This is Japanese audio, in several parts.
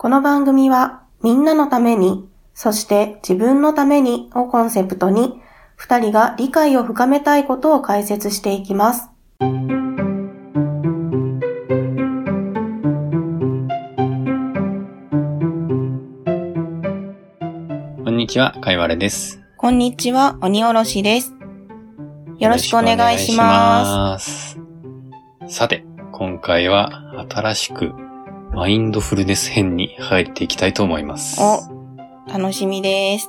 この番組はみんなのために、そして自分のためにをコンセプトに、二人が理解を深めたいことを解説していきます。こんにちは、かいわれです。こんにちは、鬼おろしです。よろしくお願いします。す。さて、今回は新しくマインドフルネス編に入っていきたいと思います。お、楽しみです。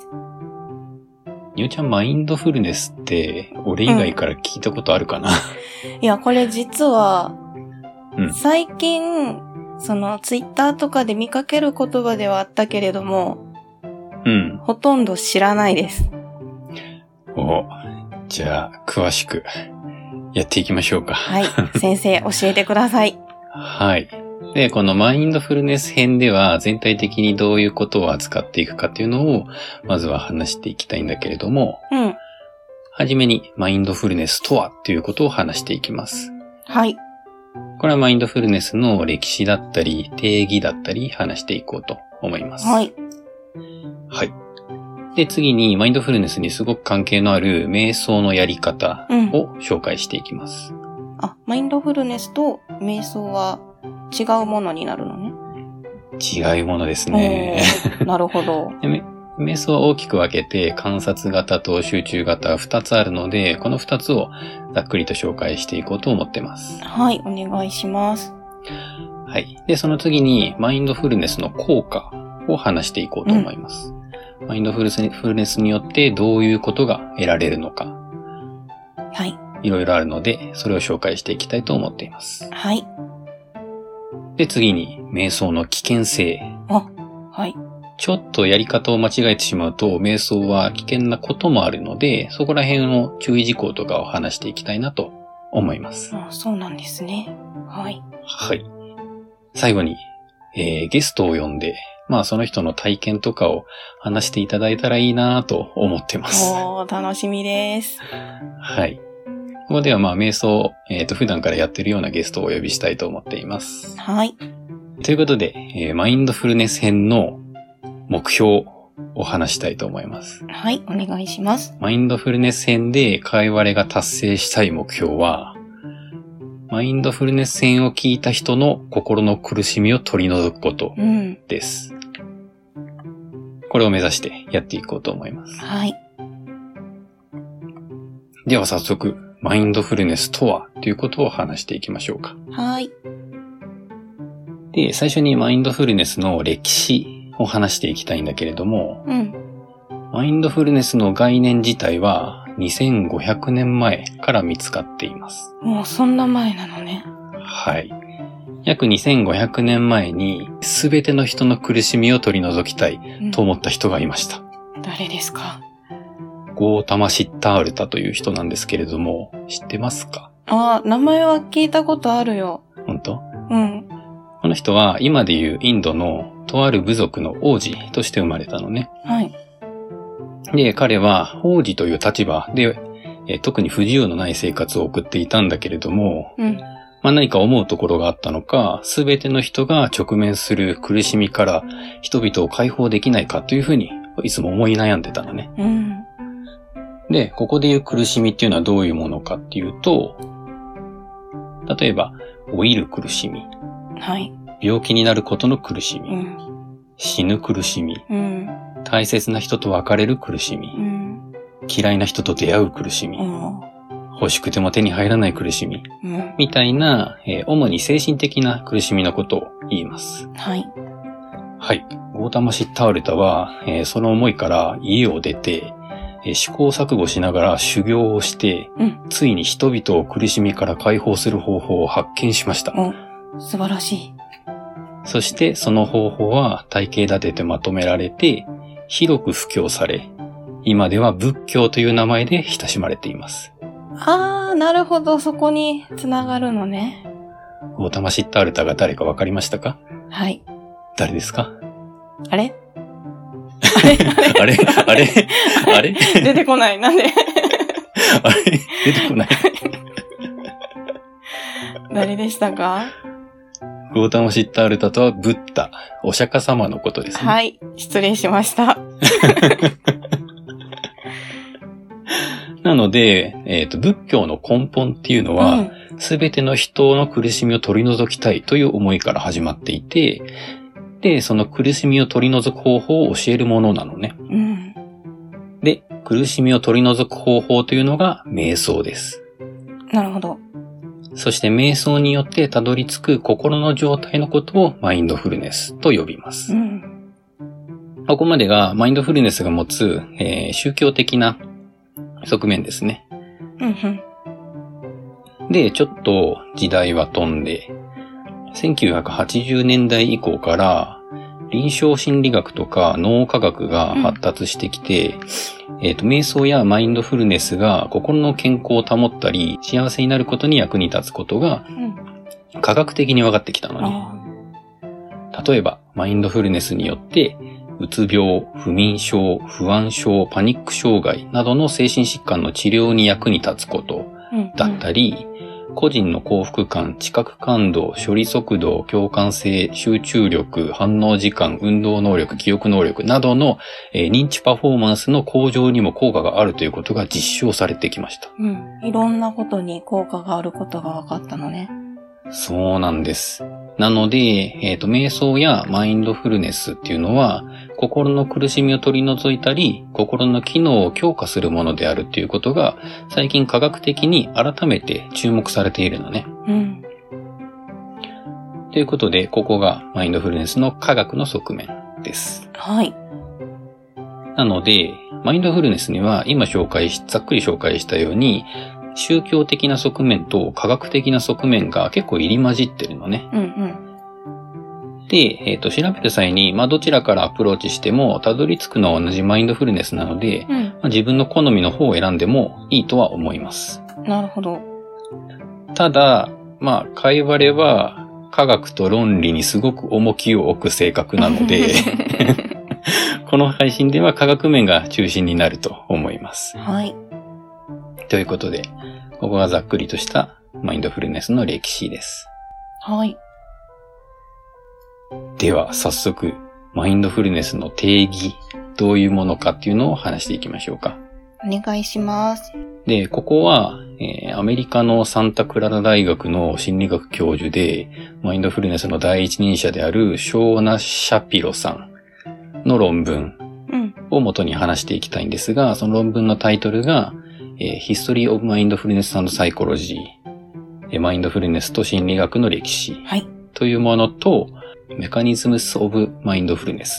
におちゃん、マインドフルネスって、俺以外から聞いたことあるかな、いや、これ実は、うん最近、そのツイッターとかで見かける言葉ではあったけれども、うん、ほとんど知らないです。お、じゃあ、詳しくやっていきましょうか。はい。先生、教えてください。はい。で、このマインドフルネス編では全体的にどういうことを扱っていくかっていうのを、まずは話していきたいんだけれども、うん。はじめにマインドフルネスとはっていうことを話していきます。はい。これはマインドフルネスの歴史だったり、定義だったり話していこうと思います。はい。はい。で、次にマインドフルネスにすごく関係のある瞑想のやり方うん。を紹介していきます。あ、マインドフルネスと瞑想は違うものになるのね。違うものですね。なるほど。瞑想は大きく分けて観察型と集中型2つあるので、この2つをざっくりと紹介していこうと思ってます。はい、お願いします。はい。で、その次にマインドフルネスの効果を話していこうと思います。マインドフルネスによってどういうことが得られるのか、はい。いろいろあるので、それを紹介していきたいと思っています。はい。で、次に瞑想の危険性。あ、はい。ちょっとやり方を間違えてしまうと、瞑想は危険なこともあるので、そこら辺の注意事項とかを話していきたいなと思います。あそうなんですね。はい。はい。最後に、えーゲストを呼んで、まあその人の体験とかを話していただいたらいいなと思ってます。おー、楽しみです。はい。ここではまあ瞑想、えっ、と普段からやってるようなゲストをお呼びしたいと思っています。はい。ということで、えーマインドフルネス編の目標を話したいと思います。はい、お願いします。マインドフルネス編で会話れが達成したい目標は、マインドフルネス編を聞いた人の心の苦しみを取り除くことうん。です。これを目指してやっていこうと思います。はい。では早速、マインドフルネスとはということを話していきましょうか。はい。で、最初にマインドフルネスの歴史を話していきたいんだけれども、うん。マインドフルネスの概念自体は2500年前から見つかっています。もうそんな前なのね。はい。約2500年前に全ての人の苦しみを取り除きたいうんと思った人がいました。誰ですか？ゴータマ・シッタールタという人なんですけれども、知ってますか？あー、名前は聞いたことあるよ。本当？うん。この人は今でいうインドのとある部族の王子として生まれたのね。はい。で、彼は王子という立場で、えー特に不自由のない生活を送っていたんだけれども、うん。まあ、何か思うところがあったのか、すべての人が直面する苦しみから人々を解放できないかというふうにいつも思い悩んでたのね。うん。で、ここでいう苦しみっていうのはどういうものかっていうと、例えば、老いる苦しみ、はい。病気になることの苦しみ、うん。死ぬ苦しみ、うん。大切な人と別れる苦しみう、ん。嫌いな人と出会う苦しみ、うん。欲しくても手に入らない苦しみ、うん。みたいな、えー主に精神的な苦しみのことを言います。はい。はい。ゴータマ・シッタールタは、えーその思いから家を出て、えー試行錯誤しながら修行をして、うん。ついに人々を苦しみから解放する方法を発見しました。お、素晴らしい。そしてその方法は体系立ててまとめられて、広く布教され、今では仏教という名前で親しまれています。あー、なるほど、そこにつながるのね。ゴータマ・シッタールタが誰かわかりましたか？はい。誰ですか？あれ？あれあれあれ？出てこない。なんで？あれ？出てこない。誰でしたか？ゴータマ・シッタールタとはブッダ、お釈迦様のことですね。はい。失礼しました。なので、えっ、と、仏教の根本っていうのうは、ん。すべての人の苦しみを取り除きたいという思いから始まっていて、で、その苦しみを取り除く方法を教えるものなのね。うん。で、苦しみを取り除く方法というのが瞑想です。なるほど。そして瞑想によってたどり着く心の状態のことをマインドフルネスと呼びますう。ん。ここまでがマインドフルネスが持つ、えー宗教的な側面ですね。うん。で、ちょっと時代は飛んで、1980年代以降から臨床心理学とか脳科学が発達してきて、えっ、と、瞑想やマインドフルネスが心の健康を保ったり、幸せになることに役に立つことがうん。科学的に分かってきたのね。あ例えば、マインドフルネスによって、うつ病、不眠症、不安症、パニック障害などの精神疾患の治療に役に立つことーうん。だったり、個人の幸福感、知覚感度、処理速度、共感性、集中力、反応時間、運動能力、記憶能力などの、えー認知パフォーマンスの向上にも効果があるということが実証されてきました。うん。いろんなことに効果があることが分かったのね。そうなんです。なので、えっ、と、瞑想やマインドフルネスっていうのは、心の苦しみを取り除いたり、心の機能を強化するものであるっていうことが、最近科学的に改めて注目されているのね。うん。ということで、ここがマインドフルネスの科学の側面です。はい。なので、マインドフルネスには今紹介し、ざっくり紹介したように、宗教的な側面と科学的な側面が結構入り混じってるのね。うんうん。で、えっ、と、調べる際に、まあ、どちらからアプローチしても、たどり着くのは同じマインドフルネスなので、うん。まあ、自分の好みの方を選んでもいいとは思います。なるほど。ただ、まあ、会話では、科学と論理にすごく重きを置く性格なので、この配信では科学面が中心になると思います。はい。ということで、ここがざっくりとしたマインドフルネスの歴史です。はい。では、早速、マインドフルネスの定義、どういうものかっていうのを話していきましょうか。お願いします。で、ここは、えーアメリカのサンタクララ大学の心理学教授で、マインドフルネスの第一人者であるショーナ・シャピロさんの論文うん。を元に話していきたいんですが、その論文のタイトルが、えー History of Mindfulness and Psychology えーマインドフルネスと心理学の歴史はい。というものと、Mechanisms of Mindfulness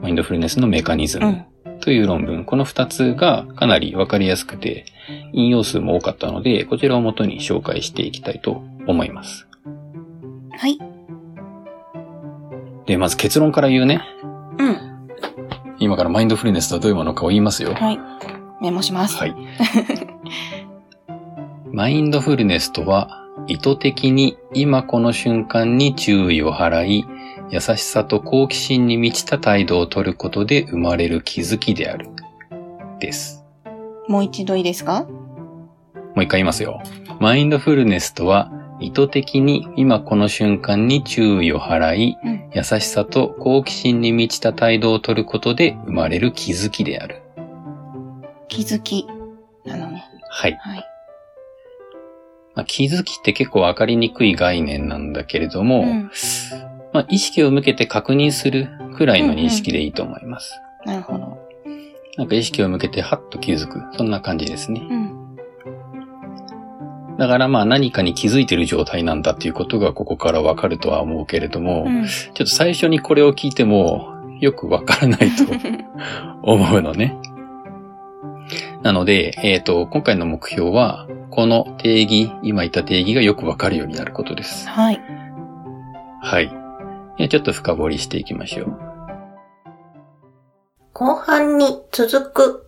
マインドフルネスのメカニズムうん。という論文、この二つがかなりわかりやすくて、引用数も多かったので、こちらを元に紹介していきたいと思います。はい。で、まず結論から言うね。うん。今からマインドフルネスとはどういうものかを言いますよ。はい。メモします。はい。マインドフルネスとは、意図的に今この瞬間に注意を払い、優しさと好奇心に満ちた態度を取ることで生まれる気づきである。です。もう一度いいですか？もう一回言いますよ。マインドフルネスとは、意図的に今この瞬間に注意を払い、うん。優しさと好奇心に満ちた態度を取ることで生まれる気づきである。気づき。なのね。はい。はい。まあ、気づきって結構わかりにくい概念なんだけれども、うん。まあ、意識を向けて確認するくらいの認識でいいと思います。なるほど。なんか意識を向けてハッと気づく。そんな感じですね。うん。だからまあ何かに気づいてる状態なんだっていうことがここからわかるとは思うけれども、うん。ちょっと最初にこれを聞いてもよくわからないと 思うのね。なので、えっ、と、今回の目標は、この定義、今言った定義がよくわかるようになることです。はい。はい。ちょっと深掘りしていきましょう。後半に続く。